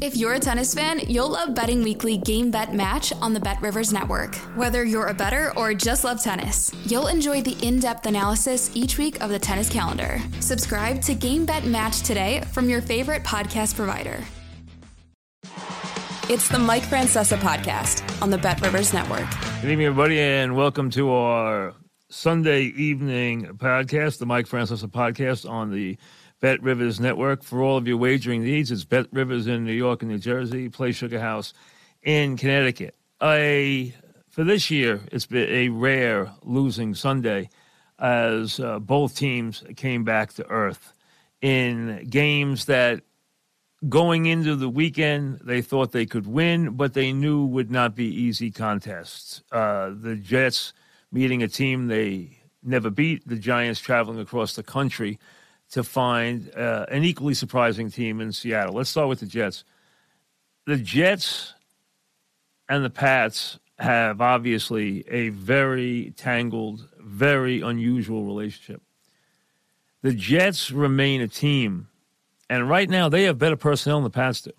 If you're a tennis fan, you'll love Betting Weekly Game Bet Match on the Bet Rivers Network. Whether you're a better or just love tennis, you'll enjoy the in depth analysis each week of the tennis calendar. Subscribe to Game Bet Match today from your favorite podcast provider. It's the Mike Francesa podcast on the Bet Rivers Network. Good evening, everybody, and welcome to our Sunday evening podcast, the Mike Francesa podcast on the Bet Rivers Network. For all of your wagering needs, it's Bet Rivers in New York and New Jersey, Play Sugar House in Connecticut. A, for this year, it's been a rare losing Sunday as uh, both teams came back to earth in games that going into the weekend they thought they could win, but they knew would not be easy contests. Uh, the Jets meeting a team they never beat, the Giants traveling across the country to find uh, an equally surprising team in Seattle. Let's start with the Jets. The Jets and the Pats have obviously a very tangled, very unusual relationship. The Jets remain a team, and right now they have better personnel than the Pats do,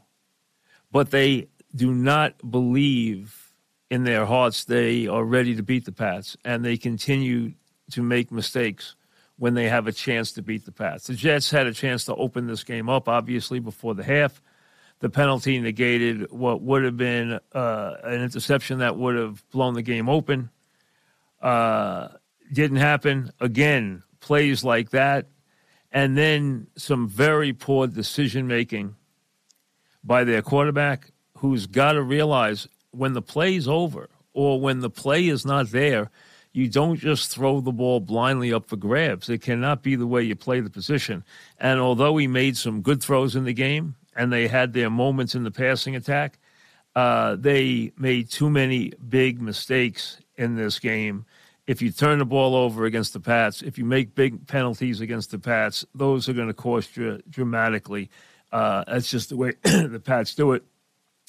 but they do not believe in their hearts they are ready to beat the Pats, and they continue to make mistakes when they have a chance to beat the Pats. The Jets had a chance to open this game up, obviously, before the half. The penalty negated what would have been uh, an interception that would have blown the game open. Uh, didn't happen. Again, plays like that. And then some very poor decision making by their quarterback, who's got to realize when the play's over or when the play is not there, you don't just throw the ball blindly up for grabs. It cannot be the way you play the position. And although he made some good throws in the game and they had their moments in the passing attack, uh, they made too many big mistakes in this game. If you turn the ball over against the Pats, if you make big penalties against the Pats, those are going to cost you dramatically. Uh, that's just the way the Pats do it.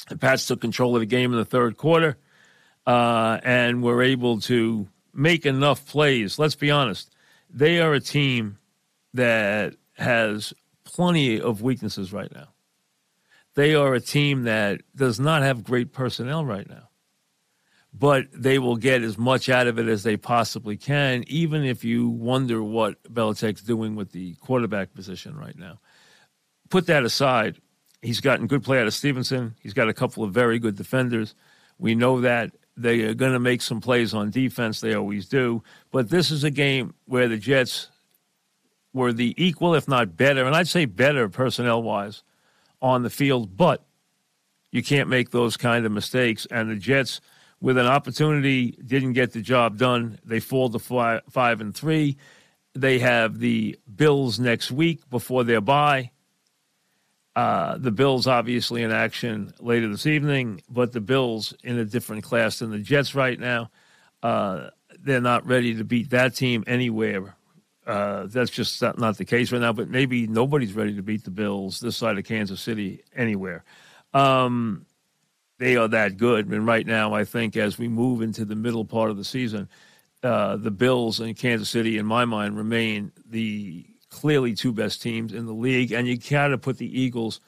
The Pats took control of the game in the third quarter uh, and were able to make enough plays. Let's be honest. They are a team that has plenty of weaknesses right now. They are a team that does not have great personnel right now. But they will get as much out of it as they possibly can, even if you wonder what Belichick's doing with the quarterback position right now. Put that aside. He's gotten good play out of Stevenson. He's got a couple of very good defenders. We know that. They are going to make some plays on defense. They always do. But this is a game where the Jets were the equal, if not better, and I'd say better personnel wise on the field. But you can't make those kind of mistakes. And the Jets, with an opportunity, didn't get the job done. They fall to five, five and three. They have the Bills next week before their bye. Uh, the Bills obviously in action later this evening, but the Bills in a different class than the Jets right now. Uh, they're not ready to beat that team anywhere. Uh, that's just not, the case right now, but maybe nobody's ready to beat the Bills this side of Kansas City anywhere. Um, they are that good. And right now, I think as we move into the middle part of the season, uh, the Bills and Kansas City, in my mind, remain the clearly two best teams in the league, and you got to put the Eagles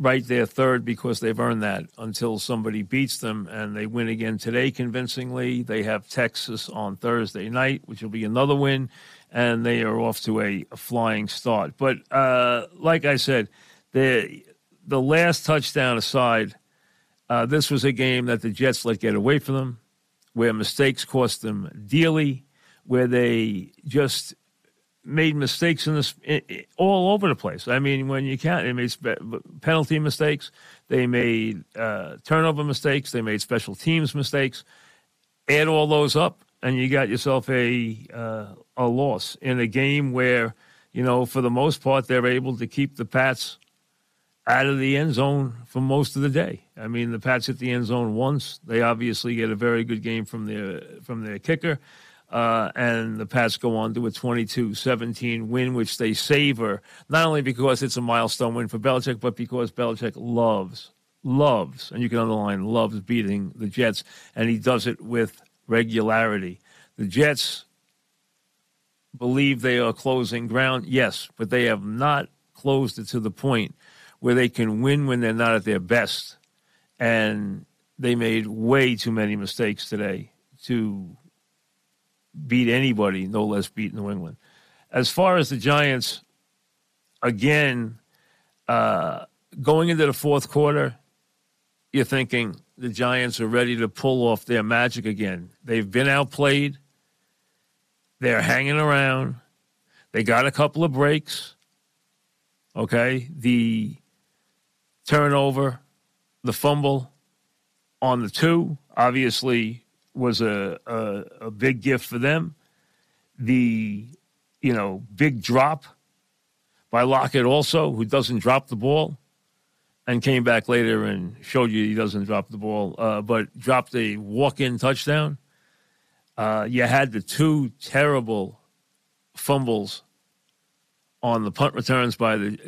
right there third because they've earned that until somebody beats them and they win again today convincingly. They have Texans on Thursday night, which will be another win, and they are off to a, a flying start. But uh, like I said, the the last touchdown aside, uh, this was a game that the Jets let get away from them, where mistakes cost them dearly, where they just made mistakes in this all over the place. I mean, when you count, they made penalty mistakes, they made uh, turnover mistakes, they made special teams mistakes. Add all those up, and you got yourself a uh, a loss in a game where you know for the most part they're able to keep the Pats out of the end zone for most of the day. I mean, the Pats hit the end zone once. They obviously get a very good game from their from their kicker. Uh, and the Pats go on to a 22 17 win, which they savor, not only because it's a milestone win for Belichick, but because Belichick loves, loves, and you can underline loves beating the Jets, and he does it with regularity. The Jets believe they are closing ground, yes, but they have not closed it to the point where they can win when they're not at their best. And they made way too many mistakes today to beat anybody, no less beat New England. As far as the Giants, again, uh, going into the fourth quarter, you're thinking the Giants are ready to pull off their magic again. They've been outplayed. They're hanging around. They got a couple of breaks. Okay. The turnover, the fumble on the two, obviously was a, a, a big gift for them. The, you know, big drop by Lockett also, who doesn't drop the ball and came back later and showed you he doesn't drop the ball, uh, but dropped a walk-in touchdown. Uh, you had the two terrible fumbles on the punt returns by the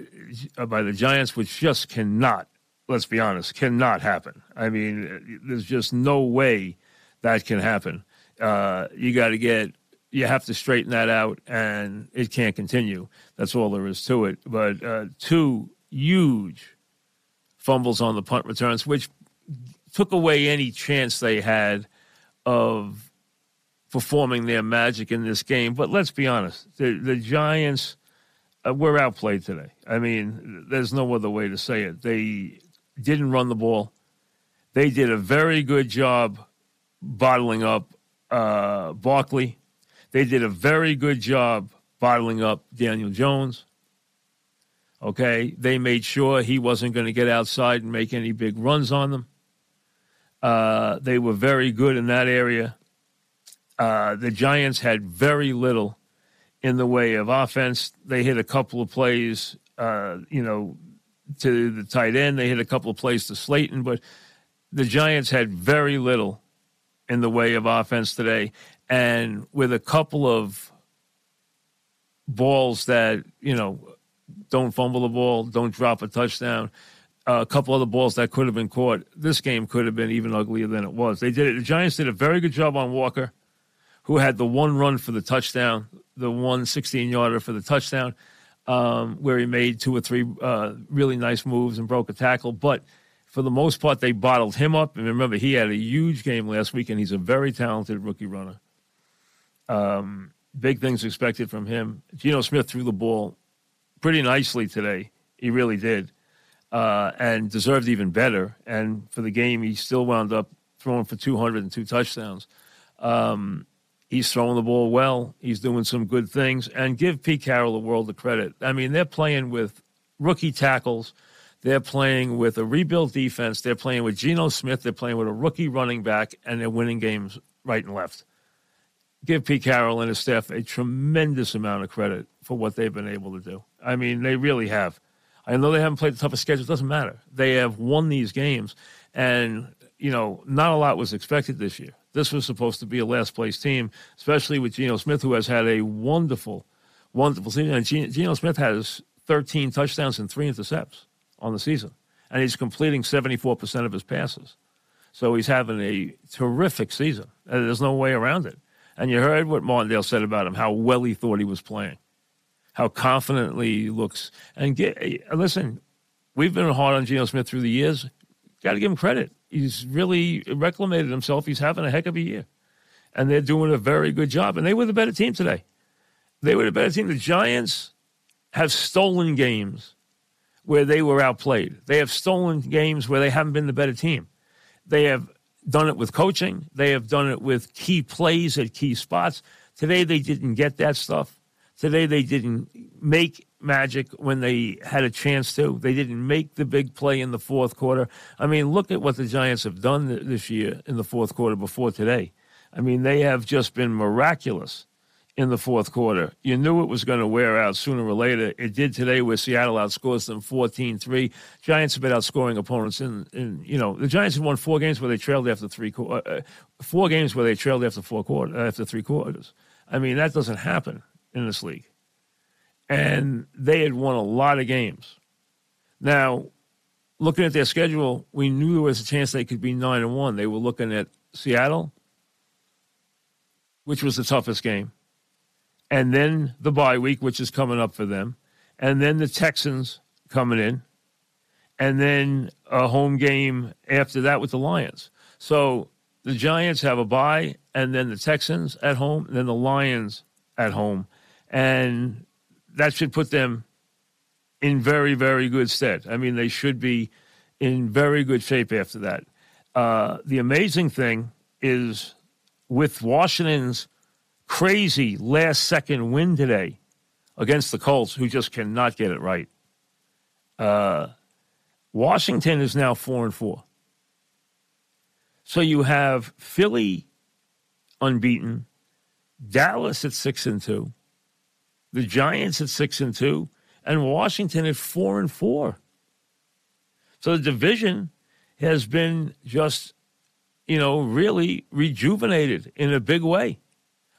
uh, by the Giants, which just cannot, let's be honest, cannot happen. I mean, there's just no way that can happen. Uh, you got to get, you have to straighten that out, and it can't continue. That's all there is to it. But uh, two huge fumbles on the punt returns, which took away any chance they had of performing their magic in this game. But let's be honest, the, the Giants uh, were outplayed today. I mean, there's no other way to say it. They didn't run the ball. They did a very good job bottling up uh, Barkley. They did a very good job bottling up Daniel Jones. Okay, they made sure he wasn't going to get outside and make any big runs on them. Uh, they were very good in that area. Uh, the Giants had very little in the way of offense. They hit a couple of plays, uh, you know, to the tight end. They hit a couple of plays to Slayton, but the Giants had very little in the way of offense today. And with a couple of balls that, you know, don't fumble the ball, don't drop a touchdown. Uh, a couple other balls that could have been caught. This game could have been even uglier than it was. They did it. The Giants did a very good job on Walker, who had the one run for the touchdown, the one 16 yarder for the touchdown, um, where he made two or three uh, really nice moves and broke a tackle. But for the most part, they bottled him up. And remember, he had a huge game last week, and he's a very talented rookie runner. Um, big things expected from him. Geno Smith threw the ball pretty nicely today. He really did, uh, and deserved even better. And for the game, he still wound up throwing for 202 touchdowns. Um, he's throwing the ball well. He's doing some good things. And give Pete Carroll the world of credit. I mean, they're playing with rookie tackles. They're playing with a rebuilt defense. They're playing with Geno Smith. They're playing with a rookie running back, and they're winning games right and left. Give Pete Carroll and his staff a tremendous amount of credit for what they've been able to do. I mean, they really have. I know they haven't played the toughest schedule. It doesn't matter. They have won these games, and you know, not a lot was expected this year. This was supposed to be a last place team, especially with Geno Smith, who has had a wonderful, wonderful season. And Geno Smith has 13 touchdowns and three intercepts on the season, and he's completing 74% of his passes. So he's having a terrific season. Uh, there's no way around it. And you heard what Martindale said about him, how well he thought he was playing how confidently he looks. And get, uh, listen, we've been hard on Geno Smith through the years. Got to give him credit. He's really reclamated himself. He's having a heck of a year. And they're doing a very good job. And they were the better team today. They were the better team. The Giants have stolen games where they were outplayed. They have stolen games where they haven't been the better team. They have done it with coaching. They have done it with key plays at key spots. Today, they didn't get that stuff. Today they didn't make magic when they had a chance to. They didn't make the big play in the fourth quarter. I mean, look at what the Giants have done this year in the fourth quarter before today. I mean, they have just been miraculous in the fourth quarter. You knew it was going to wear out sooner or later. It did today where Seattle outscores them 14-3. Giants have been outscoring opponents in, in you know, the Giants have won four games where they trailed after three uh, uh, four games where they trailed after four quarter, uh, after three quarters. I mean, that doesn't happen in this league. And they had won a lot of games. Now, looking at their schedule, we knew there was a chance they could be 9 and 1. They were looking at Seattle, which was the toughest game and then the bye week, which is coming up for them, and then the Texans coming in, and then a home game after that with the Lions. So the Giants have a bye, and then the Texans at home, and then the Lions at home, and that should put them in very, very good stead. I mean, they should be in very good shape after that. Uh, the amazing thing is with Washington's crazy last second win today against the Colts, who just cannot get it right. Uh, Washington is now four and four. So you have Philly unbeaten, Dallas at six and two, the Giants at six and two, and Washington at four and four. So the division has been just, you know, really rejuvenated in a big way.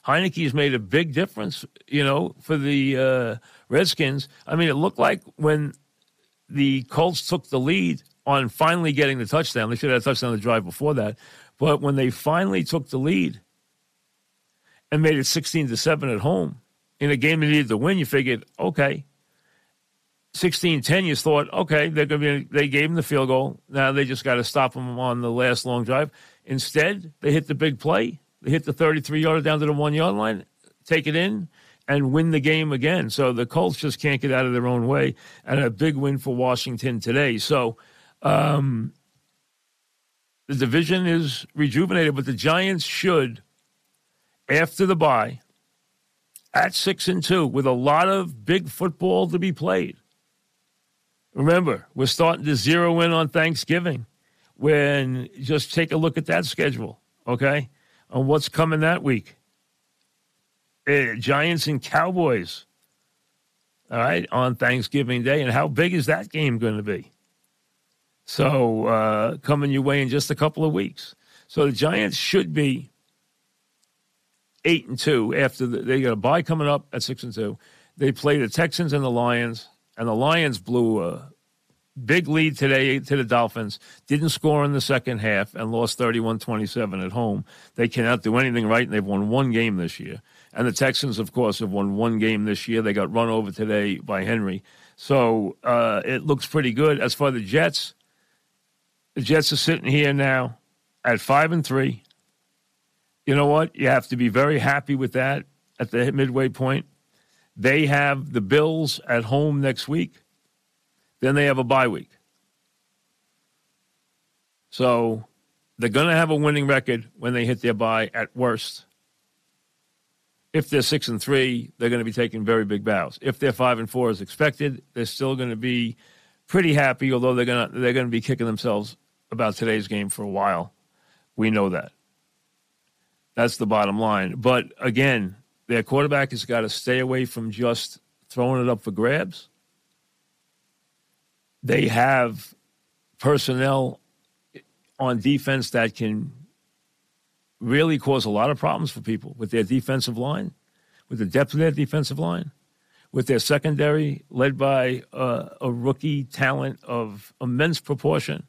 Heinicke's made a big difference, you know, for the uh, Redskins. I mean, it looked like when the Colts took the lead on finally getting the touchdown, they should have had a touchdown the drive before that. But when they finally took the lead and made it 16 to 7 at home in a game they needed to win, you figured, okay. 16 10, you thought, okay, they're going to be, they gave them the field goal. Now they just got to stop them on the last long drive. Instead, they hit the big play hit the 33 yarder down to the one yard line, take it in, and win the game again. So the Colts just can't get out of their own way. And a big win for Washington today. So um, the division is rejuvenated, but the Giants should, after the bye, at six and two, with a lot of big football to be played. Remember, we're starting to zero in on Thanksgiving. When just take a look at that schedule, okay? On what's coming that week. Uh, Giants and Cowboys. All right, on Thanksgiving Day. And how big is that game going to be? So, uh, coming your way in just a couple of weeks. So, the Giants should be eight and two after the, they got a bye coming up at six and two. They play the Texans and the Lions, and the Lions blew a big lead today to the Dolphins. Didn't score in the second half and lost 31 27 at home. They cannot do anything right, and they've won one game this year. And the Texans, of course, have won one game this year. They got run over today by Henry. So uh, it looks pretty good. As for the Jets, the Jets are sitting here now at five and three. You know what? You have to be very happy with that at the midway point. They have the Bills at home next week. Then they have a bye week. So they're going to have a winning record when they hit their bye at worst. If they're six and three, they're going to be taking very big bows. If they're five and four as expected, they're still going to be pretty happy, although they're going to they're going to be kicking themselves about today's game for a while. We know that. That's the bottom line. But again, their quarterback has got to stay away from just throwing it up for grabs they have personnel on defense that can really cause a lot of problems for people with their defensive line, with the depth of their defensive line, with their secondary led by uh, a rookie talent of immense proportion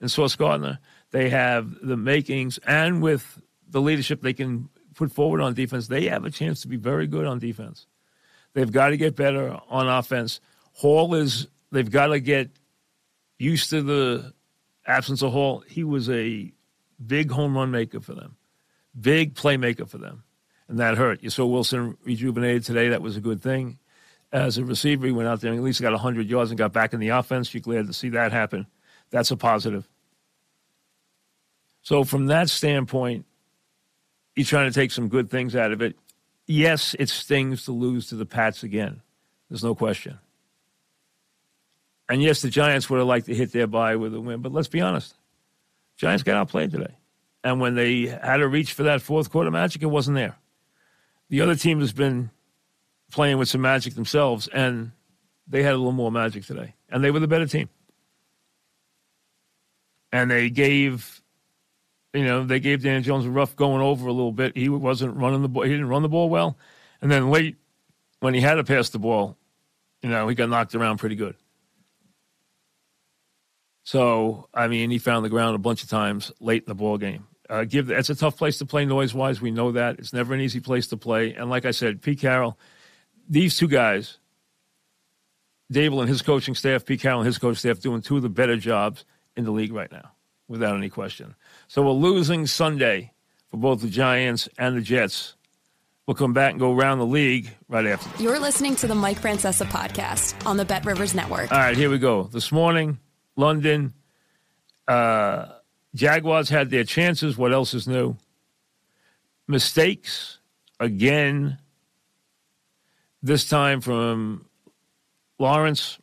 in Sauce Gardner. They have the makings, and with the leadership they can put forward on defense, they have a chance to be very good on defense. They've got to get better on offense. Hall is, they've got to get used to the absence of Hall, he was a big home run maker for them, big playmaker for them, and that hurt. You saw Wilson rejuvenated today. That was a good thing. As a receiver, he went out there and at least got 100 yards and got back in the offense. You're glad to see that happen. That's a positive. So, from that standpoint, he's trying to take some good things out of it. Yes, it stings to lose to the Pats again. There's no question. And yes, the Giants would have liked to hit their bye with a win, but let's be honest. Giants got outplayed today. And when they had to reach for that fourth quarter magic, it wasn't there. The other team has been playing with some magic themselves, and they had a little more magic today, and they were the better team. And they gave, you know, they gave Dan Jones a rough going over a little bit. He wasn't running the ball. He didn't run the ball well, and then late when he had to pass the ball, you know, he got knocked around pretty good. So, I mean, he found the ground a bunch of times late in the ball game. Uh, give it's a tough place to play noise wise. We know that it's never an easy place to play. And like I said, Pete Carroll, these two guys, Daboll and his coaching staff, Pete Carroll and his coaching staff, doing two of the better jobs in the league right now, without any question. So we're losing Sunday for both the Giants and the Jets. We'll come back and go around the league right after. This. You're listening to the Mike Francesa podcast on the Bet Rivers Network. All right, here we go. This morning, London, uh, Jaguars had their chances. What else is new? Mistakes again. This time from Lawrence.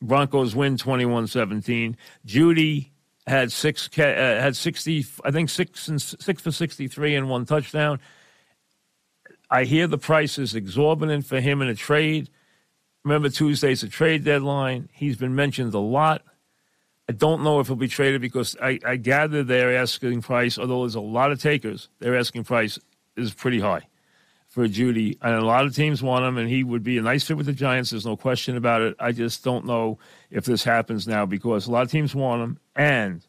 Broncos win 21-17. Jeudy had six uh, had 60 I think 6 and 6 for 63 and one touchdown. I hear the price is exorbitant for him in a trade. Remember, Tuesday's a trade deadline. He's been mentioned a lot. I don't know if he'll be traded because I, I gather their asking price, although there's a lot of takers, their asking price is pretty high for Jeudy. And a lot of teams want him, and he would be a nice fit with the Giants. There's no question about it. I just don't know if this happens now because a lot of teams want him, and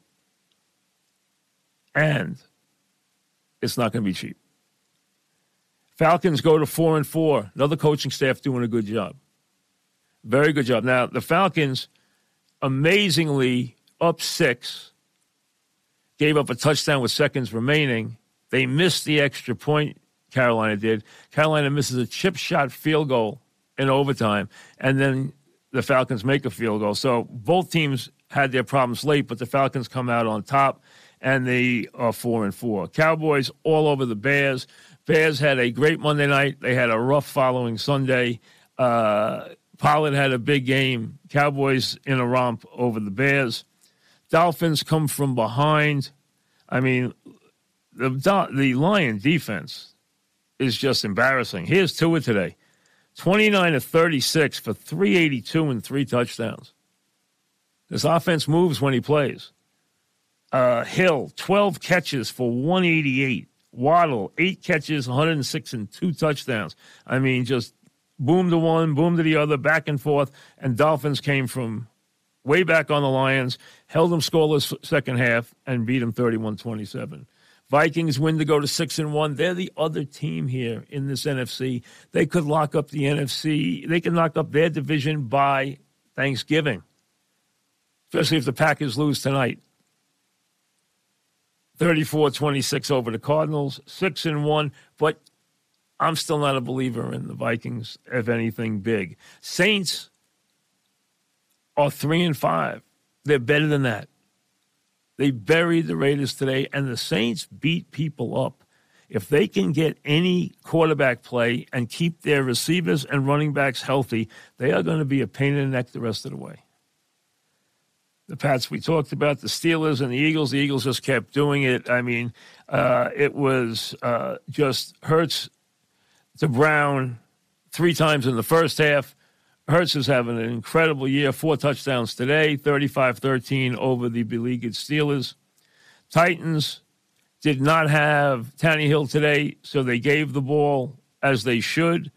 and it's not going to be cheap. Falcons go to four and four. Another coaching staff doing a good job. Very good job. Now, the Falcons, amazingly up six, gave up a touchdown with seconds remaining. They missed the extra point, Carolina did. Carolina misses a chip shot field goal in overtime, and then the Falcons make a field goal. So both teams had their problems late, but the Falcons come out on top, and they are four and four. Cowboys all over the Bears. Bears had a great Monday night. They had a rough following Sunday. Uh, Pollard had a big game. Cowboys in a romp over the Bears. Dolphins come from behind. I mean, the the Lion defense is just embarrassing. Here's Tua today 29 to 36 for 382 and three touchdowns. This offense moves when he plays. Uh, Hill, 12 catches for 188. Waddle, eight catches, 106 and two touchdowns. I mean, just boom to one, boom to the other, back and forth. And Dolphins came from way back on the Lions, held them scoreless second half, and beat them 31 27. Vikings win to go to six and one. They're the other team here in this NFC. They could lock up the NFC. They can lock up their division by Thanksgiving, especially if the Packers lose tonight. 34 26 over the Cardinals, 6 and 1. But I'm still not a believer in the Vikings, if anything big. Saints are three and five. They're better than that. They buried the Raiders today, and the Saints beat people up. If they can get any quarterback play and keep their receivers and running backs healthy, they are going to be a pain in the neck the rest of the way. The Pats we talked about, the Steelers and the Eagles. The Eagles just kept doing it. I mean, uh, it was uh, just Hurts to Brown three times in the first half. Hurts is having an incredible year. Four touchdowns today, 35 13 over the beleaguered Steelers. Titans did not have Tannehill today, so they gave the ball as they should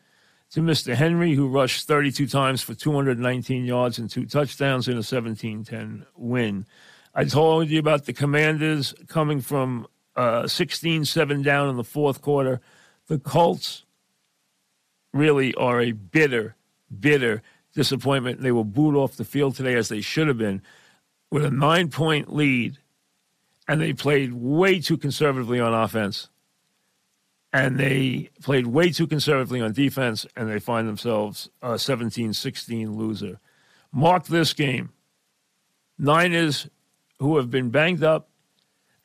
to Mr. Henry, who rushed 32 times for 219 yards and two touchdowns in a 17 10 win. I told you about the Commanders coming from 16 uh, 7 down in the fourth quarter. The Colts really are a bitter, bitter disappointment. They were booed off the field today as they should have been with a nine point lead, and they played way too conservatively on offense. And they played way too conservatively on defense, and they find themselves a 17 16 loser. Mark this game. Niners, who have been banged up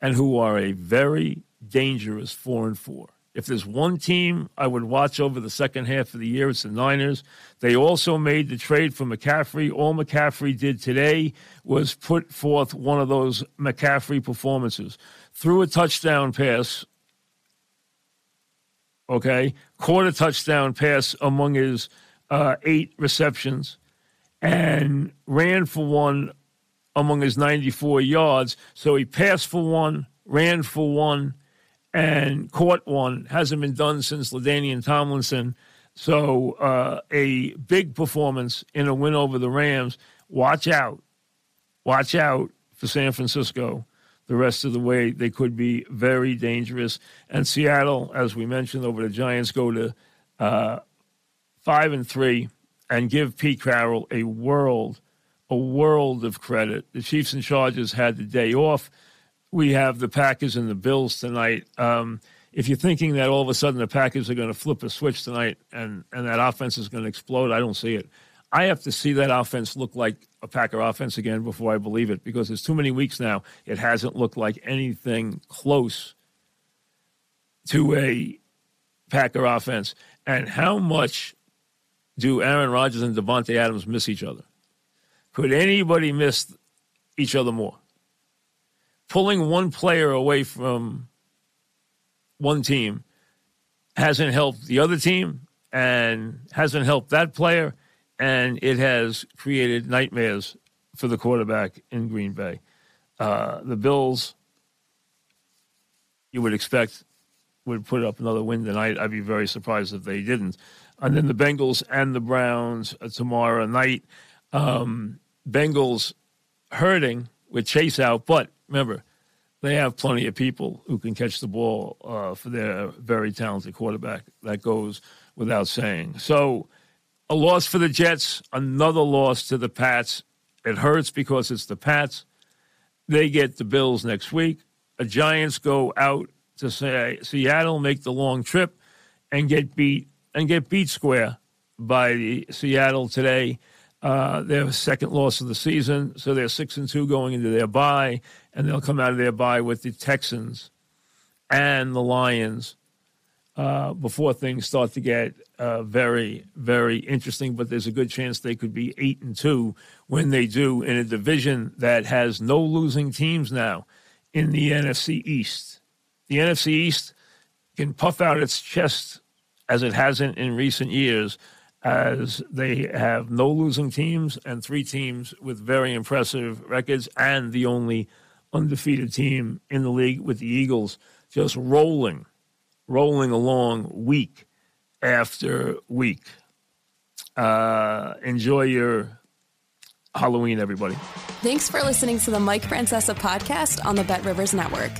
and who are a very dangerous 4 and 4. If there's one team I would watch over the second half of the year, it's the Niners. They also made the trade for McCaffrey. All McCaffrey did today was put forth one of those McCaffrey performances. Threw a touchdown pass Okay, caught a touchdown pass among his uh, eight receptions, and ran for one among his 94 yards. So he passed for one, ran for one, and caught one. Hasn't been done since LaDainian Tomlinson. So uh, a big performance in a win over the Rams. Watch out. Watch out for San Francisco the rest of the way. They could be very dangerous. And Seattle, as we mentioned, over the Giants go to uh, five and three and give Pete Carroll a world, a world of credit. The Chiefs and Chargers had the day off. We have the Packers and the Bills tonight. Um, if you're thinking that all of a sudden the Packers are going to flip a switch tonight and, and that offense is going to explode, I don't see it. I have to see that offense look like a Packer offense again before I believe it because there's too many weeks now. It hasn't looked like anything close to a Packer offense. And how much do Aaron Rodgers and Davante Adams miss each other? Could anybody miss each other more? Pulling one player away from one team hasn't helped the other team and hasn't helped that player and it has created nightmares for the quarterback in Green Bay. Uh, the Bills, you would expect, would put up another win tonight. I'd be very surprised if they didn't. And then the Bengals and the Browns uh, tomorrow night. Um, Bengals hurting with Chase out, but remember, they have plenty of people who can catch the ball uh, for their very talented quarterback. That goes without saying. So a loss for the Jets, another loss to the Pats. It hurts because it's the Pats. They get the Bills next week. The Giants go out to say Seattle, make the long trip, and get beat and get beat square by the Seattle today. Uh, their second loss of the season, so they're six and two going into their bye, and they'll come out of their bye with the Texans and the Lions uh, before things start to get uh, very, very interesting. But there's a good chance they could be eight and two when they do in a division that has no losing teams now in the NFC East. The NFC East can puff out its chest as it hasn't in recent years, as they have no losing teams and three teams with very impressive records, and the only undefeated team in the league with the Eagles just rolling rolling along week after week. Uh, enjoy your Halloween, everybody. Thanks for listening to the Mike Francesa podcast on the Bet Rivers Network.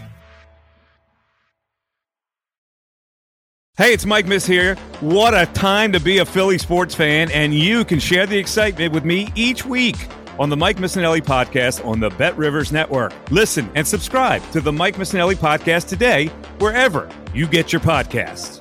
Hey, it's Mike Miss here. What a time to be a Philly sports fan, and you can share the excitement with me each week on the Mike Missanelli podcast on the Bet Rivers Network. Listen and subscribe to the Mike Missanelli podcast today, wherever you get your podcasts.